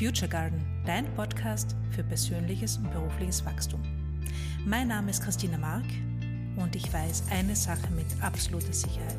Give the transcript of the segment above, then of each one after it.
Future Garden, dein Podcast für persönliches und berufliches Wachstum. Mein Name ist Christina Mark und ich weiß eine Sache mit absoluter Sicherheit.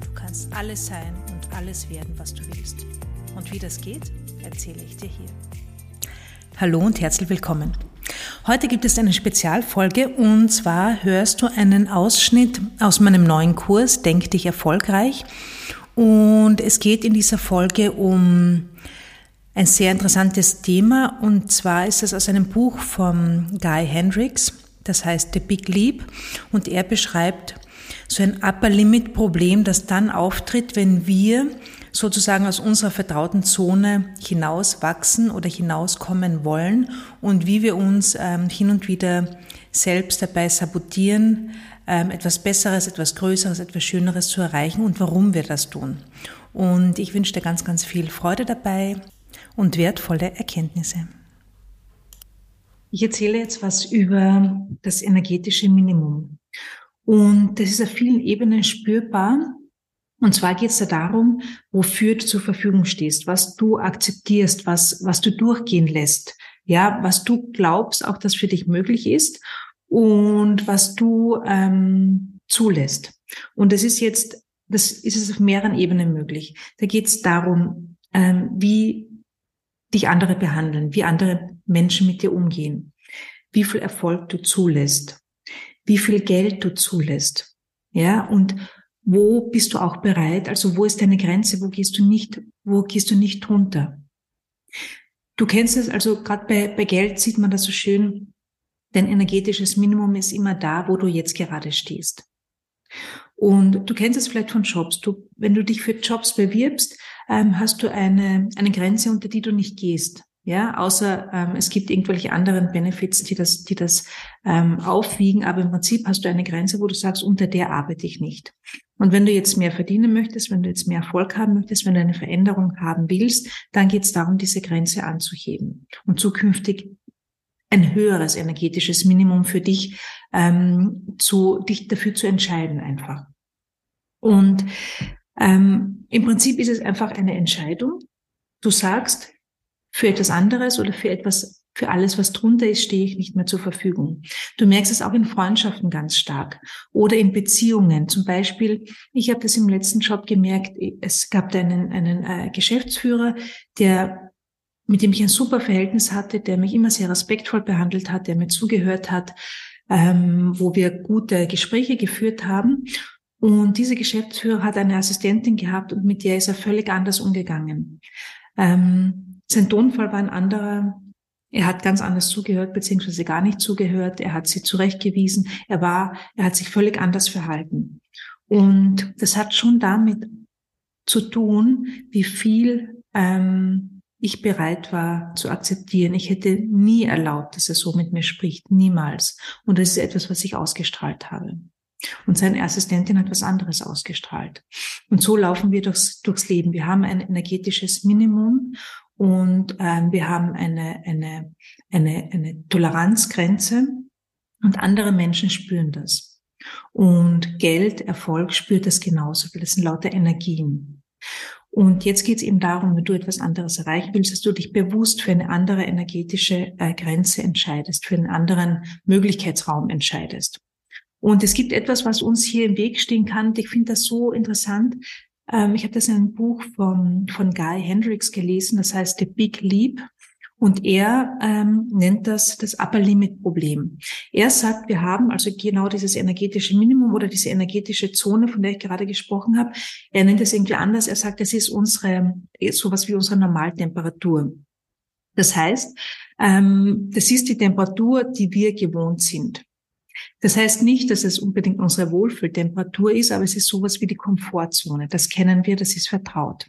Du kannst alles sein und alles werden, was du willst. Und wie das geht, erzähle ich dir hier. Hallo und herzlich willkommen. Heute gibt es eine Spezialfolge und zwar hörst du einen Ausschnitt aus meinem neuen Kurs Denk dich erfolgreich. Und es geht in dieser Folge um ein sehr interessantes Thema. Und zwar ist es aus einem Buch von Guy Hendricks, das heißt The Big Leap. Und er beschreibt so ein Upper Limit Problem, das dann auftritt, wenn wir sozusagen aus unserer vertrauten Zone hinauswachsen oder hinauskommen wollen und wie wir uns ähm, hin und wieder selbst dabei sabotieren, ähm, etwas Besseres, etwas Größeres, etwas Schöneres zu erreichen und warum wir das tun. Und ich wünsche dir ganz, ganz viel Freude dabei und wertvolle Erkenntnisse. Ich erzähle jetzt was über das energetische Minimum. Und das ist auf vielen Ebenen spürbar. Und zwar geht es da darum, wofür du zur Verfügung stehst, was du akzeptierst, was, was du durchgehen lässt, ja, was du glaubst, auch das für dich möglich ist und was du ähm, zulässt. Und das ist jetzt, das ist es auf mehreren Ebenen möglich. Da geht es darum, ähm, wie dich andere behandeln, wie andere Menschen mit dir umgehen, wie viel Erfolg du zulässt, wie viel Geld du zulässt, ja, und wo bist du auch bereit, also wo ist deine Grenze, wo gehst du nicht, wo gehst du nicht runter. Du kennst es, also gerade bei, bei Geld sieht man das so schön, dein energetisches Minimum ist immer da, wo du jetzt gerade stehst. Und du kennst es vielleicht von Jobs. Du, wenn du dich für Jobs bewirbst, ähm, hast du eine, eine Grenze, unter die du nicht gehst. Ja, außer ähm, es gibt irgendwelche anderen Benefits, die das, die das ähm, aufwiegen, aber im Prinzip hast du eine Grenze, wo du sagst, unter der arbeite ich nicht. Und wenn du jetzt mehr verdienen möchtest, wenn du jetzt mehr Erfolg haben möchtest, wenn du eine Veränderung haben willst, dann geht es darum, diese Grenze anzuheben und zukünftig ein höheres energetisches Minimum für dich ähm, zu dich dafür zu entscheiden einfach. Und ähm, im Prinzip ist es einfach eine Entscheidung. Du sagst, für etwas anderes oder für etwas, für alles, was drunter ist, stehe ich nicht mehr zur Verfügung. Du merkst es auch in Freundschaften ganz stark oder in Beziehungen. Zum Beispiel, ich habe das im letzten Job gemerkt, es gab da einen, einen äh, Geschäftsführer, der mit dem ich ein super Verhältnis hatte, der mich immer sehr respektvoll behandelt hat, der mir zugehört hat, ähm, wo wir gute Gespräche geführt haben. Und dieser Geschäftsführer hat eine Assistentin gehabt und mit der ist er völlig anders umgegangen. Ähm, sein Tonfall war ein anderer. Er hat ganz anders zugehört, beziehungsweise gar nicht zugehört. Er hat sie zurechtgewiesen. Er war, er hat sich völlig anders verhalten. Und das hat schon damit zu tun, wie viel ähm, ich bereit war zu akzeptieren. Ich hätte nie erlaubt, dass er so mit mir spricht. Niemals. Und das ist etwas, was ich ausgestrahlt habe. Und seine Assistentin hat was anderes ausgestrahlt. Und so laufen wir durchs, durchs Leben. Wir haben ein energetisches Minimum und ähm, wir haben eine, eine, eine, eine Toleranzgrenze und andere Menschen spüren das. Und Geld, Erfolg spürt das genauso, weil das sind lauter Energien. Und jetzt geht es eben darum, wenn du etwas anderes erreichen willst, dass du dich bewusst für eine andere energetische äh, Grenze entscheidest, für einen anderen Möglichkeitsraum entscheidest. Und es gibt etwas, was uns hier im Weg stehen kann. Ich finde das so interessant. Ähm, ich habe das in einem Buch von, von Guy Hendricks gelesen, das heißt The Big Leap. Und er ähm, nennt das das Upper Limit Problem. Er sagt, wir haben also genau dieses energetische Minimum oder diese energetische Zone, von der ich gerade gesprochen habe. Er nennt es irgendwie anders. Er sagt, das ist unsere sowas wie unsere Normaltemperatur. Das heißt, ähm, das ist die Temperatur, die wir gewohnt sind. Das heißt nicht, dass es unbedingt unsere Wohlfühltemperatur ist, aber es ist sowas wie die Komfortzone. Das kennen wir, das ist vertraut.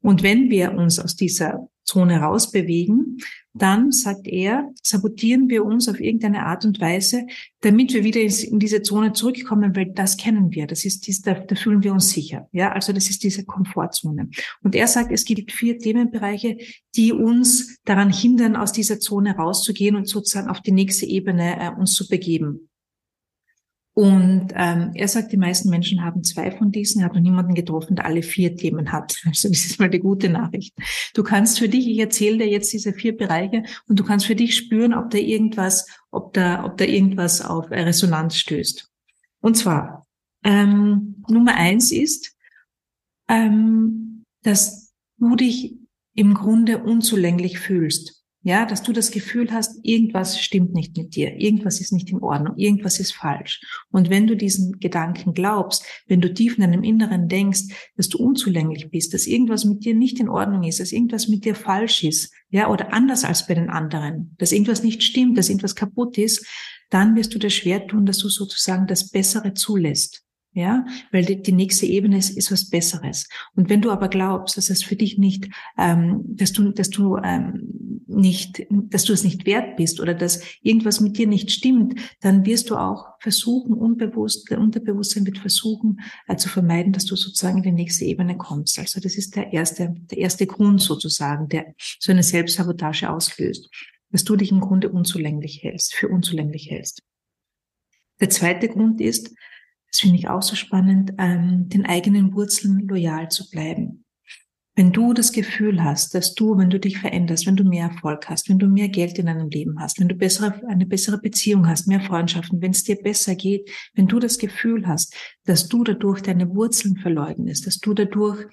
Und wenn wir uns aus dieser Zone rausbewegen, dann, sagt er, sabotieren wir uns auf irgendeine Art und Weise, damit wir wieder in diese Zone zurückkommen, weil das kennen wir. Das ist da, da fühlen wir uns sicher. Ja, also das ist diese Komfortzone. Und er sagt, es gibt vier Themenbereiche, die uns daran hindern, aus dieser Zone rauszugehen und sozusagen auf die nächste Ebene äh, uns zu begeben. Und ähm, er sagt, die meisten Menschen haben zwei von diesen. Er hat noch niemanden getroffen, der alle vier Themen hat. Also das ist mal die gute Nachricht. Du kannst für dich, ich erzähle dir jetzt diese vier Bereiche und du kannst für dich spüren, ob da irgendwas, ob da, ob da irgendwas auf Resonanz stößt. Und zwar ähm, Nummer eins ist, ähm, dass du dich im Grunde unzulänglich fühlst. Ja, dass du das Gefühl hast, irgendwas stimmt nicht mit dir, irgendwas ist nicht in Ordnung, irgendwas ist falsch. Und wenn du diesen Gedanken glaubst, wenn du tief in deinem Inneren denkst, dass du unzulänglich bist, dass irgendwas mit dir nicht in Ordnung ist, dass irgendwas mit dir falsch ist, ja, oder anders als bei den anderen, dass irgendwas nicht stimmt, dass irgendwas kaputt ist, dann wirst du dir schwer tun, dass du sozusagen das Bessere zulässt. Ja, weil die, die nächste Ebene ist, ist was Besseres. Und wenn du aber glaubst, dass es für dich nicht, ähm, dass du, dass du ähm, nicht, dass du es nicht wert bist oder dass irgendwas mit dir nicht stimmt, dann wirst du auch versuchen, unbewusst, der Unterbewusstsein wird versuchen, äh, zu vermeiden, dass du sozusagen in die nächste Ebene kommst. Also das ist der erste, der erste Grund sozusagen, der so eine Selbstsabotage auslöst, dass du dich im Grunde unzulänglich hältst, für unzulänglich hältst. Der zweite Grund ist, das finde ich auch so spannend, ähm, den eigenen Wurzeln loyal zu bleiben. Wenn du das Gefühl hast, dass du, wenn du dich veränderst, wenn du mehr Erfolg hast, wenn du mehr Geld in deinem Leben hast, wenn du bessere, eine bessere Beziehung hast, mehr Freundschaften, wenn es dir besser geht, wenn du das Gefühl hast, dass du dadurch deine Wurzeln verleugnest, dass du dadurch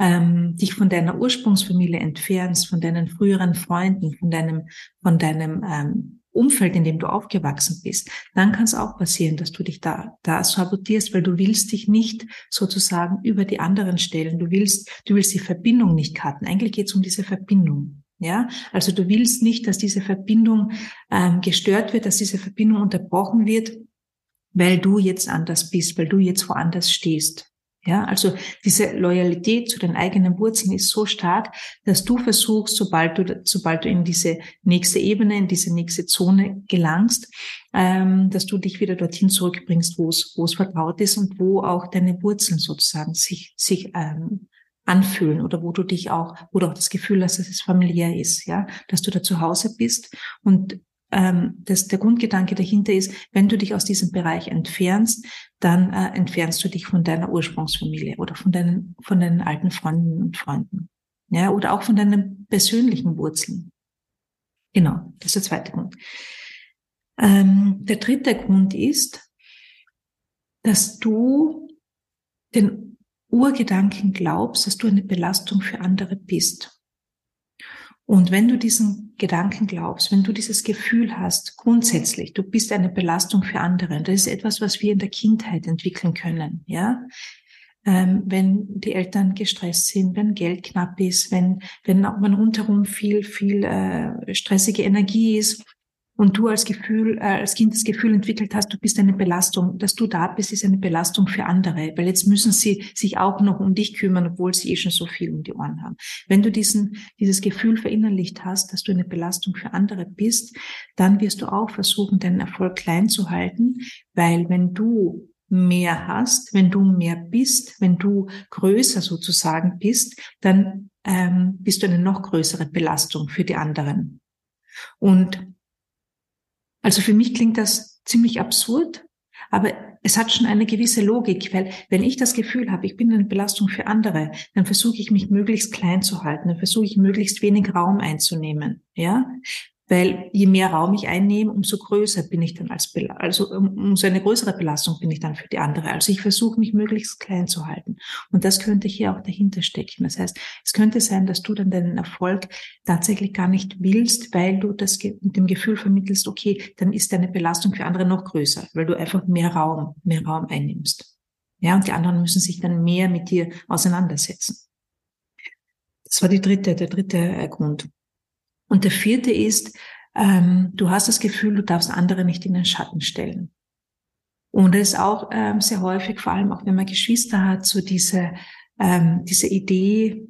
ähm, dich von deiner Ursprungsfamilie entfernst, von deinen früheren Freunden, von deinem, von deinem ähm, Umfeld, in dem du aufgewachsen bist, dann kann es auch passieren, dass du dich da, da sabotierst, weil du willst dich nicht sozusagen über die anderen stellen. Du willst, du willst die Verbindung nicht cutten. Eigentlich geht es um diese Verbindung. Ja, also du willst nicht, dass diese Verbindung ähm, gestört wird, dass diese Verbindung unterbrochen wird, weil du jetzt anders bist, weil du jetzt woanders stehst. Ja, also diese Loyalität zu den eigenen Wurzeln ist so stark, dass du versuchst, sobald du, sobald du in diese nächste Ebene, in diese nächste Zone gelangst, ähm, dass du dich wieder dorthin zurückbringst, wo es, wo es vertraut ist und wo auch deine Wurzeln sozusagen sich, sich ähm, anfühlen oder wo du dich auch, wo du auch das Gefühl hast, dass es familiär ist, ja, dass du da zu Hause bist. Und ähm, das, der Grundgedanke dahinter ist, wenn du dich aus diesem Bereich entfernst, dann äh, entfernst du dich von deiner Ursprungsfamilie oder von deinen, von deinen alten Freunden und Freunden. Ja, oder auch von deinen persönlichen Wurzeln. Genau, das ist der zweite Grund. Ähm, der dritte Grund ist, dass du den Urgedanken glaubst, dass du eine Belastung für andere bist. Und wenn du diesen Gedanken glaubst, wenn du dieses Gefühl hast, grundsätzlich, du bist eine Belastung für andere, das ist etwas, was wir in der Kindheit entwickeln können, ja. Ähm, wenn die Eltern gestresst sind, wenn Geld knapp ist, wenn, wenn man rundherum viel, viel äh, stressige Energie ist, und du als Gefühl, äh, als Kind das Gefühl entwickelt hast, du bist eine Belastung, dass du da bist, ist eine Belastung für andere, weil jetzt müssen sie sich auch noch um dich kümmern, obwohl sie eh schon so viel um die Ohren haben. Wenn du diesen, dieses Gefühl verinnerlicht hast, dass du eine Belastung für andere bist, dann wirst du auch versuchen, deinen Erfolg klein zu halten, weil wenn du mehr hast, wenn du mehr bist, wenn du größer sozusagen bist, dann ähm, bist du eine noch größere Belastung für die anderen. Und also für mich klingt das ziemlich absurd, aber es hat schon eine gewisse Logik, weil wenn ich das Gefühl habe, ich bin eine Belastung für andere, dann versuche ich mich möglichst klein zu halten, dann versuche ich möglichst wenig Raum einzunehmen, ja, weil je mehr Raum ich einnehme, umso größer bin ich dann als, Bel also umso eine größere Belastung bin ich dann für die andere. Also ich versuche mich möglichst klein zu halten. Und das könnte hier auch dahinter stecken. Das heißt, es könnte sein, dass du dann deinen Erfolg tatsächlich gar nicht willst, weil du das mit dem Gefühl vermittelst, okay, dann ist deine Belastung für andere noch größer, weil du einfach mehr Raum, mehr Raum einnimmst. Ja, und die anderen müssen sich dann mehr mit dir auseinandersetzen. Das war die dritte, der dritte äh, Grund. Und der vierte ist, ähm, du hast das Gefühl, du darfst andere nicht in den Schatten stellen. Und das ist auch ähm, sehr häufig, vor allem auch wenn man Geschwister hat, so diese, ähm, diese Idee,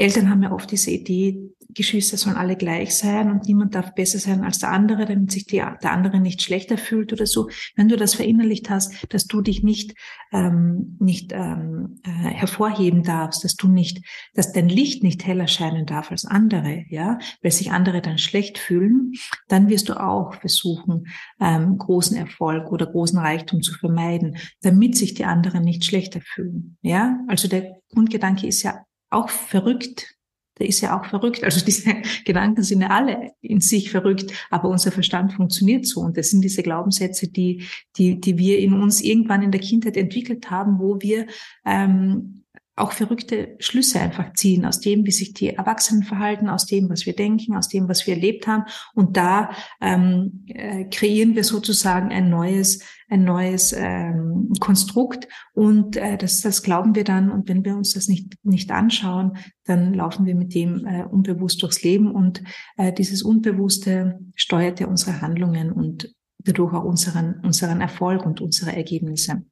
Eltern haben ja oft diese Idee, Geschwister sollen alle gleich sein und niemand darf besser sein als der andere, damit sich die, der andere nicht schlechter fühlt oder so. Wenn du das verinnerlicht hast, dass du dich nicht ähm, nicht ähm, äh, hervorheben darfst, dass du nicht, dass dein Licht nicht heller scheinen darf als andere, ja, weil sich andere dann schlecht fühlen, dann wirst du auch versuchen, ähm, großen Erfolg oder großen Reichtum zu vermeiden, damit sich die anderen nicht schlechter fühlen, ja. Also der Grundgedanke ist ja auch verrückt, der ist ja auch verrückt. Also diese Gedanken sind ja alle in sich verrückt, aber unser Verstand funktioniert so. Und das sind diese Glaubenssätze, die, die, die wir in uns irgendwann in der Kindheit entwickelt haben, wo wir ähm, auch verrückte Schlüsse einfach ziehen aus dem, wie sich die Erwachsenen verhalten, aus dem, was wir denken, aus dem, was wir erlebt haben. Und da ähm, äh, kreieren wir sozusagen ein neues, ein neues ähm, Konstrukt. Und äh, das, das glauben wir dann. Und wenn wir uns das nicht, nicht anschauen, dann laufen wir mit dem äh, unbewusst durchs Leben. Und äh, dieses Unbewusste steuert ja unsere Handlungen und dadurch auch unseren, unseren Erfolg und unsere Ergebnisse.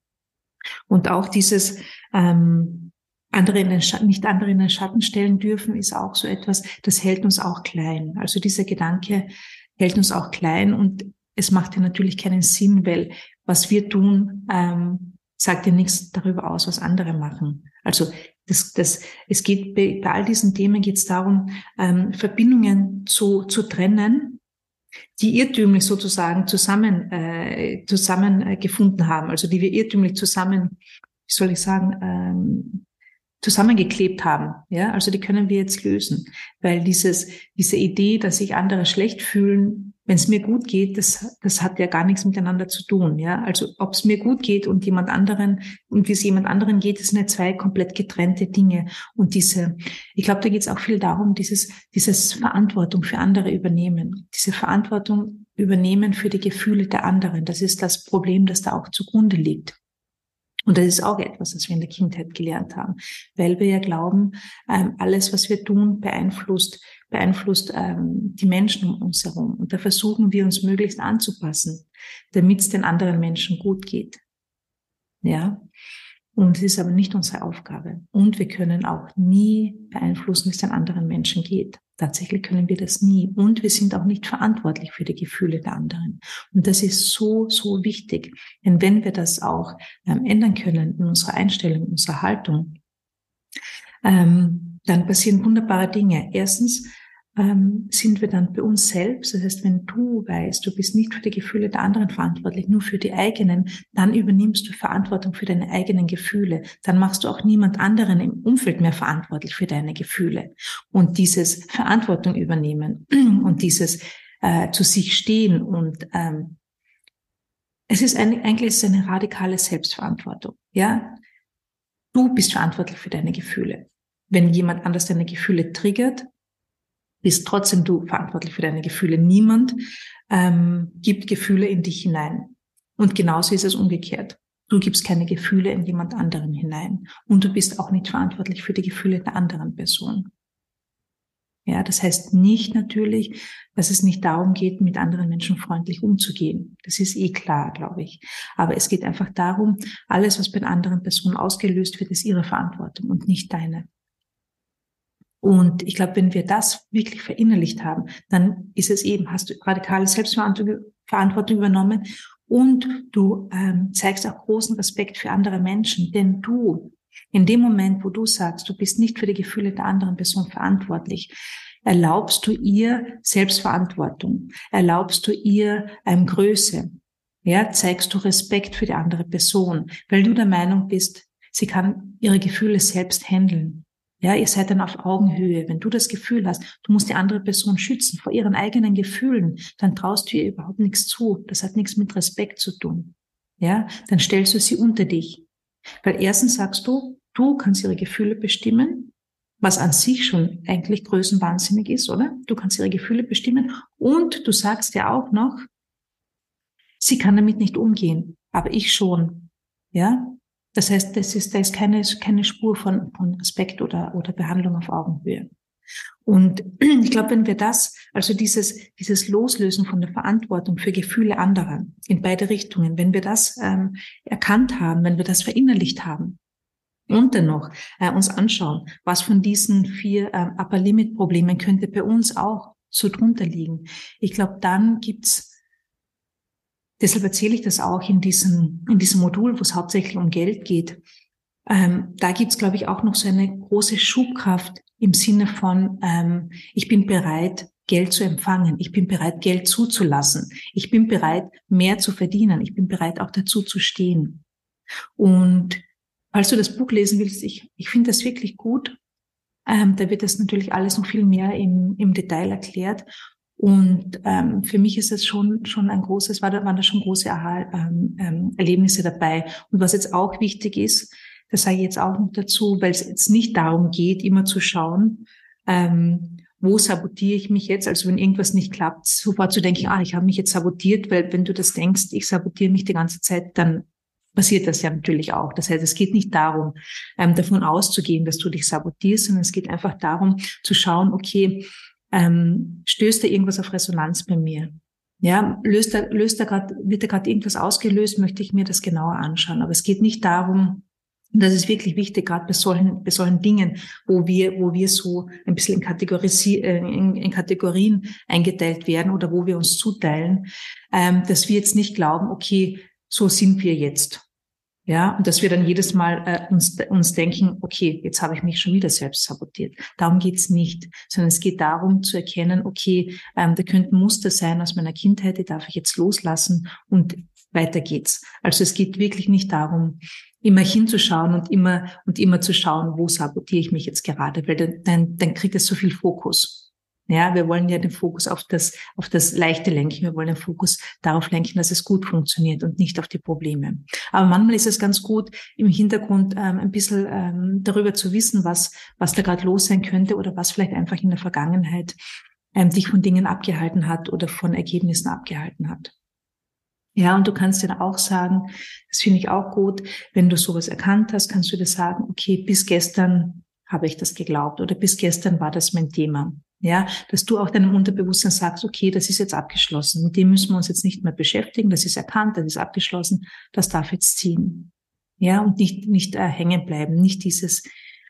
Und auch dieses ähm, andere in den nicht andere in den Schatten stellen dürfen, ist auch so etwas, das hält uns auch klein. Also dieser Gedanke hält uns auch klein und es macht ja natürlich keinen Sinn, weil was wir tun, ähm, sagt ja nichts darüber aus, was andere machen. Also das, das, es geht bei, bei all diesen Themen geht es darum, ähm, Verbindungen zu, zu trennen, die irrtümlich sozusagen zusammen äh, zusammen äh, gefunden haben, also die wir irrtümlich zusammen, wie soll ich sagen, ähm, zusammengeklebt haben. Ja, also die können wir jetzt lösen, weil dieses, diese Idee, dass sich andere schlecht fühlen, wenn es mir gut geht, das, das hat ja gar nichts miteinander zu tun. Ja, also ob es mir gut geht und jemand anderen und wie es jemand anderen geht, das sind ja zwei komplett getrennte Dinge. Und diese, ich glaube, da geht es auch viel darum, dieses, dieses Verantwortung für andere übernehmen, diese Verantwortung übernehmen für die Gefühle der anderen. Das ist das Problem, das da auch zugrunde liegt. Und das ist auch etwas, das wir in der Kindheit gelernt haben, weil wir ja glauben, ähm, alles, was wir tun, beeinflusst, beeinflusst ähm, die Menschen um uns herum. Und da versuchen wir uns möglichst anzupassen, damit es den anderen Menschen gut geht. Ja. Und es ist aber nicht unsere Aufgabe. Und wir können auch nie beeinflussen, wie es den anderen Menschen geht. Tatsächlich können wir das nie. Und wir sind auch nicht verantwortlich für die Gefühle der anderen. Und das ist so, so wichtig. Denn wenn wir das auch ähm, ändern können in unserer Einstellung, in unserer Haltung, ähm, dann passieren wunderbare Dinge. Erstens, ähm, sind wir dann bei uns selbst. Das heißt, wenn du weißt, du bist nicht für die Gefühle der anderen verantwortlich, nur für die eigenen, dann übernimmst du Verantwortung für deine eigenen Gefühle. Dann machst du auch niemand anderen im Umfeld mehr verantwortlich für deine Gefühle. Und dieses Verantwortung übernehmen und dieses äh, zu sich stehen und ähm, es ist ein, eigentlich ist eine radikale Selbstverantwortung. Ja, du bist verantwortlich für deine Gefühle. Wenn jemand anders deine Gefühle triggert, bist trotzdem du verantwortlich für deine Gefühle. Niemand ähm, gibt Gefühle in dich hinein. Und genauso ist es umgekehrt. Du gibst keine Gefühle in jemand anderen hinein. Und du bist auch nicht verantwortlich für die Gefühle der anderen Person. Ja, das heißt nicht natürlich, dass es nicht darum geht, mit anderen Menschen freundlich umzugehen. Das ist eh klar, glaube ich. Aber es geht einfach darum, alles, was bei der anderen Person ausgelöst wird, ist ihre Verantwortung und nicht deine. Und ich glaube, wenn wir das wirklich verinnerlicht haben, dann ist es eben, hast du radikale Selbstverantwortung übernommen und du ähm, zeigst auch großen Respekt für andere Menschen, denn du, in dem Moment, wo du sagst, du bist nicht für die Gefühle der anderen Person verantwortlich, erlaubst du ihr Selbstverantwortung, erlaubst du ihr ähm, Größe, ja, zeigst du Respekt für die andere Person, weil du der Meinung bist, sie kann ihre Gefühle selbst handeln. Ja, ihr seid dann auf Augenhöhe. Wenn du das Gefühl hast, du musst die andere Person schützen vor ihren eigenen Gefühlen, dann traust du ihr überhaupt nichts zu. Das hat nichts mit Respekt zu tun. Ja, dann stellst du sie unter dich. Weil erstens sagst du, du kannst ihre Gefühle bestimmen, was an sich schon eigentlich größenwahnsinnig ist, oder? Du kannst ihre Gefühle bestimmen und du sagst ja auch noch, sie kann damit nicht umgehen, aber ich schon. Ja, das heißt, das ist, da ist keine, keine Spur von, von Respekt oder, oder Behandlung auf Augenhöhe. Und ich glaube, wenn wir das, also dieses, dieses Loslösen von der Verantwortung für Gefühle anderer in beide Richtungen, wenn wir das ähm, erkannt haben, wenn wir das verinnerlicht haben, und dennoch äh, uns anschauen, was von diesen vier äh, Upper Limit Problemen könnte bei uns auch so drunter liegen. Ich glaube, dann gibt's deshalb erzähle ich das auch in diesem, in diesem Modul, wo es hauptsächlich um Geld geht. Ähm, da gibt's glaube ich, auch noch so eine große Schubkraft im Sinne von, ähm, ich bin bereit, Geld zu empfangen. Ich bin bereit, Geld zuzulassen. Ich bin bereit, mehr zu verdienen. Ich bin bereit, auch dazu zu stehen. Und falls du das Buch lesen willst, ich, ich finde das wirklich gut. Ähm, da wird das natürlich alles noch viel mehr im, im Detail erklärt. Und ähm, für mich ist es schon schon ein großes, war da, waren da schon große Aha, ähm, ähm, Erlebnisse dabei. Und was jetzt auch wichtig ist, das sage ich jetzt auch noch dazu, weil es jetzt nicht darum geht, immer zu schauen, ähm, wo sabotiere ich mich jetzt? Also wenn irgendwas nicht klappt, sofort zu denken, ah, ich habe mich jetzt sabotiert, weil wenn du das denkst, ich sabotiere mich die ganze Zeit, dann passiert das ja natürlich auch. Das heißt, es geht nicht darum, ähm, davon auszugehen, dass du dich sabotierst, sondern es geht einfach darum zu schauen, okay, ähm, stößt da irgendwas auf Resonanz bei mir? Ja, löst da, löst da grad, wird da gerade irgendwas ausgelöst, möchte ich mir das genauer anschauen. Aber es geht nicht darum, und das ist wirklich wichtig, gerade bei solchen, bei solchen Dingen, wo wir, wo wir so ein bisschen in, Kategorisi äh, in, in Kategorien eingeteilt werden oder wo wir uns zuteilen, ähm, dass wir jetzt nicht glauben, okay, so sind wir jetzt. Ja, und dass wir dann jedes Mal äh, uns, uns denken, okay, jetzt habe ich mich schon wieder selbst sabotiert. Darum geht's nicht, sondern es geht darum zu erkennen, okay, ähm, da könnten Muster sein aus meiner Kindheit, die darf ich jetzt loslassen und weiter geht's. Also es geht wirklich nicht darum, immer hinzuschauen und immer und immer zu schauen, wo sabotiere ich mich jetzt gerade, weil dann, dann, dann kriegt es so viel Fokus. Ja, wir wollen ja den Fokus auf das, auf das Leichte lenken. Wir wollen den Fokus darauf lenken, dass es gut funktioniert und nicht auf die Probleme. Aber manchmal ist es ganz gut, im Hintergrund ähm, ein bisschen ähm, darüber zu wissen, was, was da gerade los sein könnte oder was vielleicht einfach in der Vergangenheit ähm, dich von Dingen abgehalten hat oder von Ergebnissen abgehalten hat. Ja, und du kannst dir auch sagen, das finde ich auch gut, wenn du sowas erkannt hast, kannst du dir sagen, okay, bis gestern habe ich das geglaubt oder bis gestern war das mein Thema. Ja, dass du auch deinem Unterbewusstsein sagst, okay, das ist jetzt abgeschlossen, mit dem müssen wir uns jetzt nicht mehr beschäftigen, das ist erkannt, das ist abgeschlossen, das darf jetzt ziehen. Ja, und nicht, nicht äh, hängen bleiben, nicht dieses,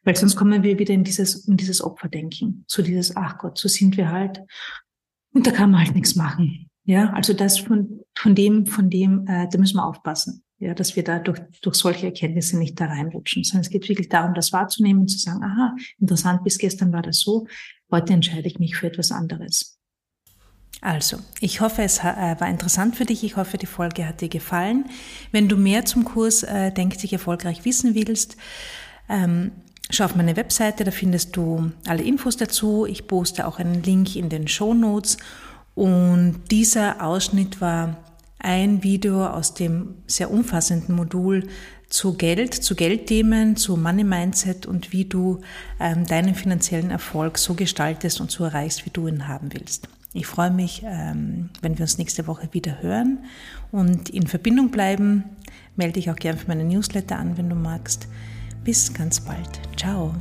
weil sonst kommen wir wieder in dieses, in dieses Opferdenken, so dieses, ach Gott, so sind wir halt. Und da kann man halt nichts machen. Ja, also das von, von dem, von dem, äh, da müssen wir aufpassen. Ja, dass wir da durch, durch solche Erkenntnisse nicht da reinrutschen, sondern es geht wirklich darum, das wahrzunehmen und zu sagen, aha, interessant, bis gestern war das so, heute entscheide ich mich für etwas anderes. Also, ich hoffe, es äh, war interessant für dich. Ich hoffe, die Folge hat dir gefallen. Wenn du mehr zum Kurs äh, Denk dich erfolgreich wissen willst, ähm, schau auf meine Webseite, da findest du alle Infos dazu. Ich poste auch einen Link in den Show Notes und dieser Ausschnitt war ein Video aus dem sehr umfassenden Modul zu Geld, zu Geldthemen, zu Money Mindset und wie du ähm, deinen finanziellen Erfolg so gestaltest und so erreichst, wie du ihn haben willst. Ich freue mich, ähm, wenn wir uns nächste Woche wieder hören und in Verbindung bleiben. Melde dich auch gerne für meine Newsletter an, wenn du magst. Bis ganz bald. Ciao.